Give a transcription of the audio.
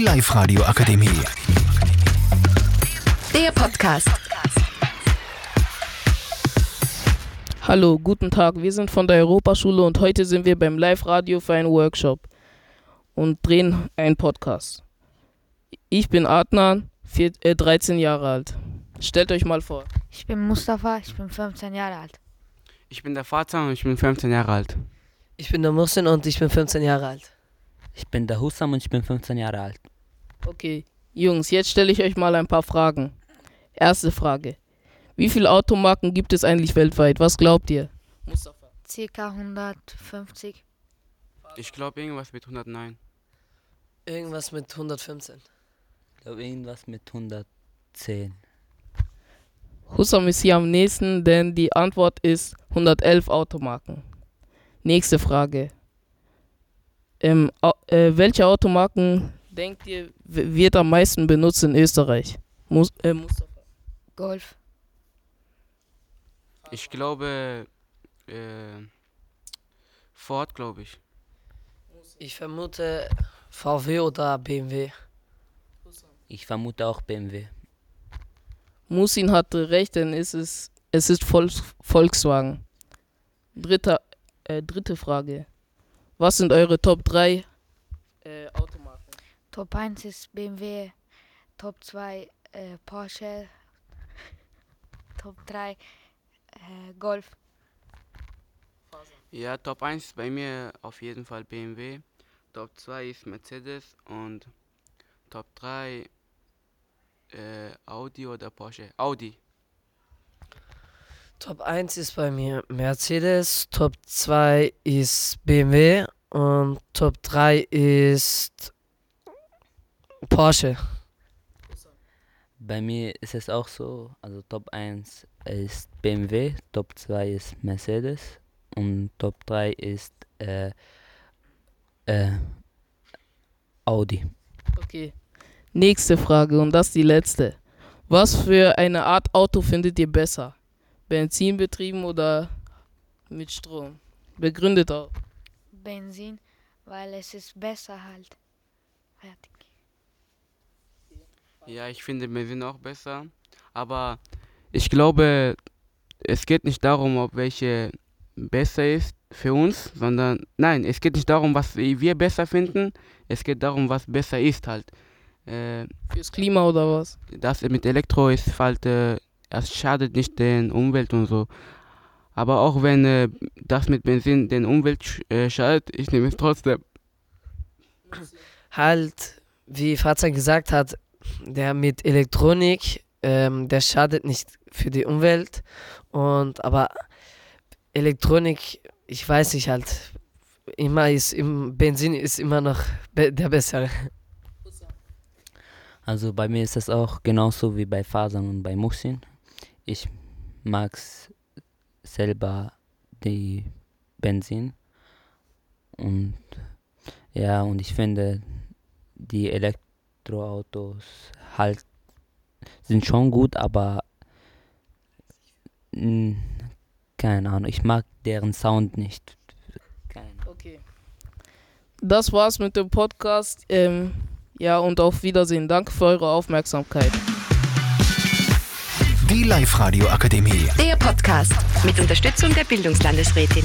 Die Live-Radio Akademie. Der Podcast. Hallo, guten Tag. Wir sind von der Europaschule und heute sind wir beim Live-Radio für einen Workshop und drehen einen Podcast. Ich bin Adnan, vier, äh, 13 Jahre alt. Stellt euch mal vor. Ich bin Mustafa, ich bin 15 Jahre alt. Ich bin der Vater und ich bin 15 Jahre alt. Ich bin der Muhsin und ich bin 15 Jahre alt. Ich bin der Hussam und ich bin 15 Jahre alt. Okay, Jungs, jetzt stelle ich euch mal ein paar Fragen. Erste Frage. Wie viele Automarken gibt es eigentlich weltweit? Was glaubt ihr? Mustafa. Circa 150. Ich glaube irgendwas mit 109. Irgendwas mit 115. Ich glaube irgendwas mit 110. Hussam ist hier am nächsten, denn die Antwort ist 111 Automarken. Nächste Frage. Ähm, äh, welche Automarken denkt ihr wird am meisten benutzt in Österreich? Mus äh, Mustafa. Golf. Ich glaube äh, Ford, glaube ich. Ich vermute VW oder BMW. Ich vermute auch BMW. Musin hatte recht, denn es ist, es ist Volks Volkswagen. Dritte, äh, dritte Frage. Was sind eure Top 3 äh, Automarken? Top 1 ist BMW. Top 2 äh, Porsche. Top 3 äh, Golf. Ja, Top 1 ist bei mir auf jeden Fall BMW. Top 2 ist Mercedes und Top 3 äh, Audi oder Porsche. Audi. Top 1 ist bei mir Mercedes, Top 2 ist BMW und Top 3 ist Porsche. Bei mir ist es auch so, also Top 1 ist BMW, Top 2 ist Mercedes und Top 3 ist äh, äh, Audi. Okay. Nächste Frage und das ist die letzte. Was für eine Art Auto findet ihr besser? Benzinbetrieben oder mit Strom? Begründet auch. Benzin, weil es ist besser halt. Fertig. Ja, ich finde Benzin auch besser. Aber ich glaube, es geht nicht darum, ob welche besser ist für uns, sondern nein, es geht nicht darum, was wir besser finden. Es geht darum, was besser ist halt. Äh, Fürs Klima oder was? das mit Elektro ist halt, äh, es schadet nicht den Umwelt und so. Aber auch wenn äh, das mit Benzin den Umwelt sch äh, schadet, ich nehme es trotzdem. Halt, wie Farzan gesagt hat, der mit Elektronik, ähm, der schadet nicht für die Umwelt. Und aber Elektronik, ich weiß nicht halt, immer ist im Benzin ist immer noch be der bessere. Also bei mir ist es auch genauso wie bei Fasern und bei Muxin. Ich mag selber die Benzin. Und ja, und ich finde die Elektroautos halt sind schon gut, aber mh, keine Ahnung, ich mag deren Sound nicht. Keine Okay. Das war's mit dem Podcast. Ähm, ja, und auf Wiedersehen. Danke für eure Aufmerksamkeit. Die Live-Radio Akademie. Der Podcast mit Unterstützung der Bildungslandesrätin.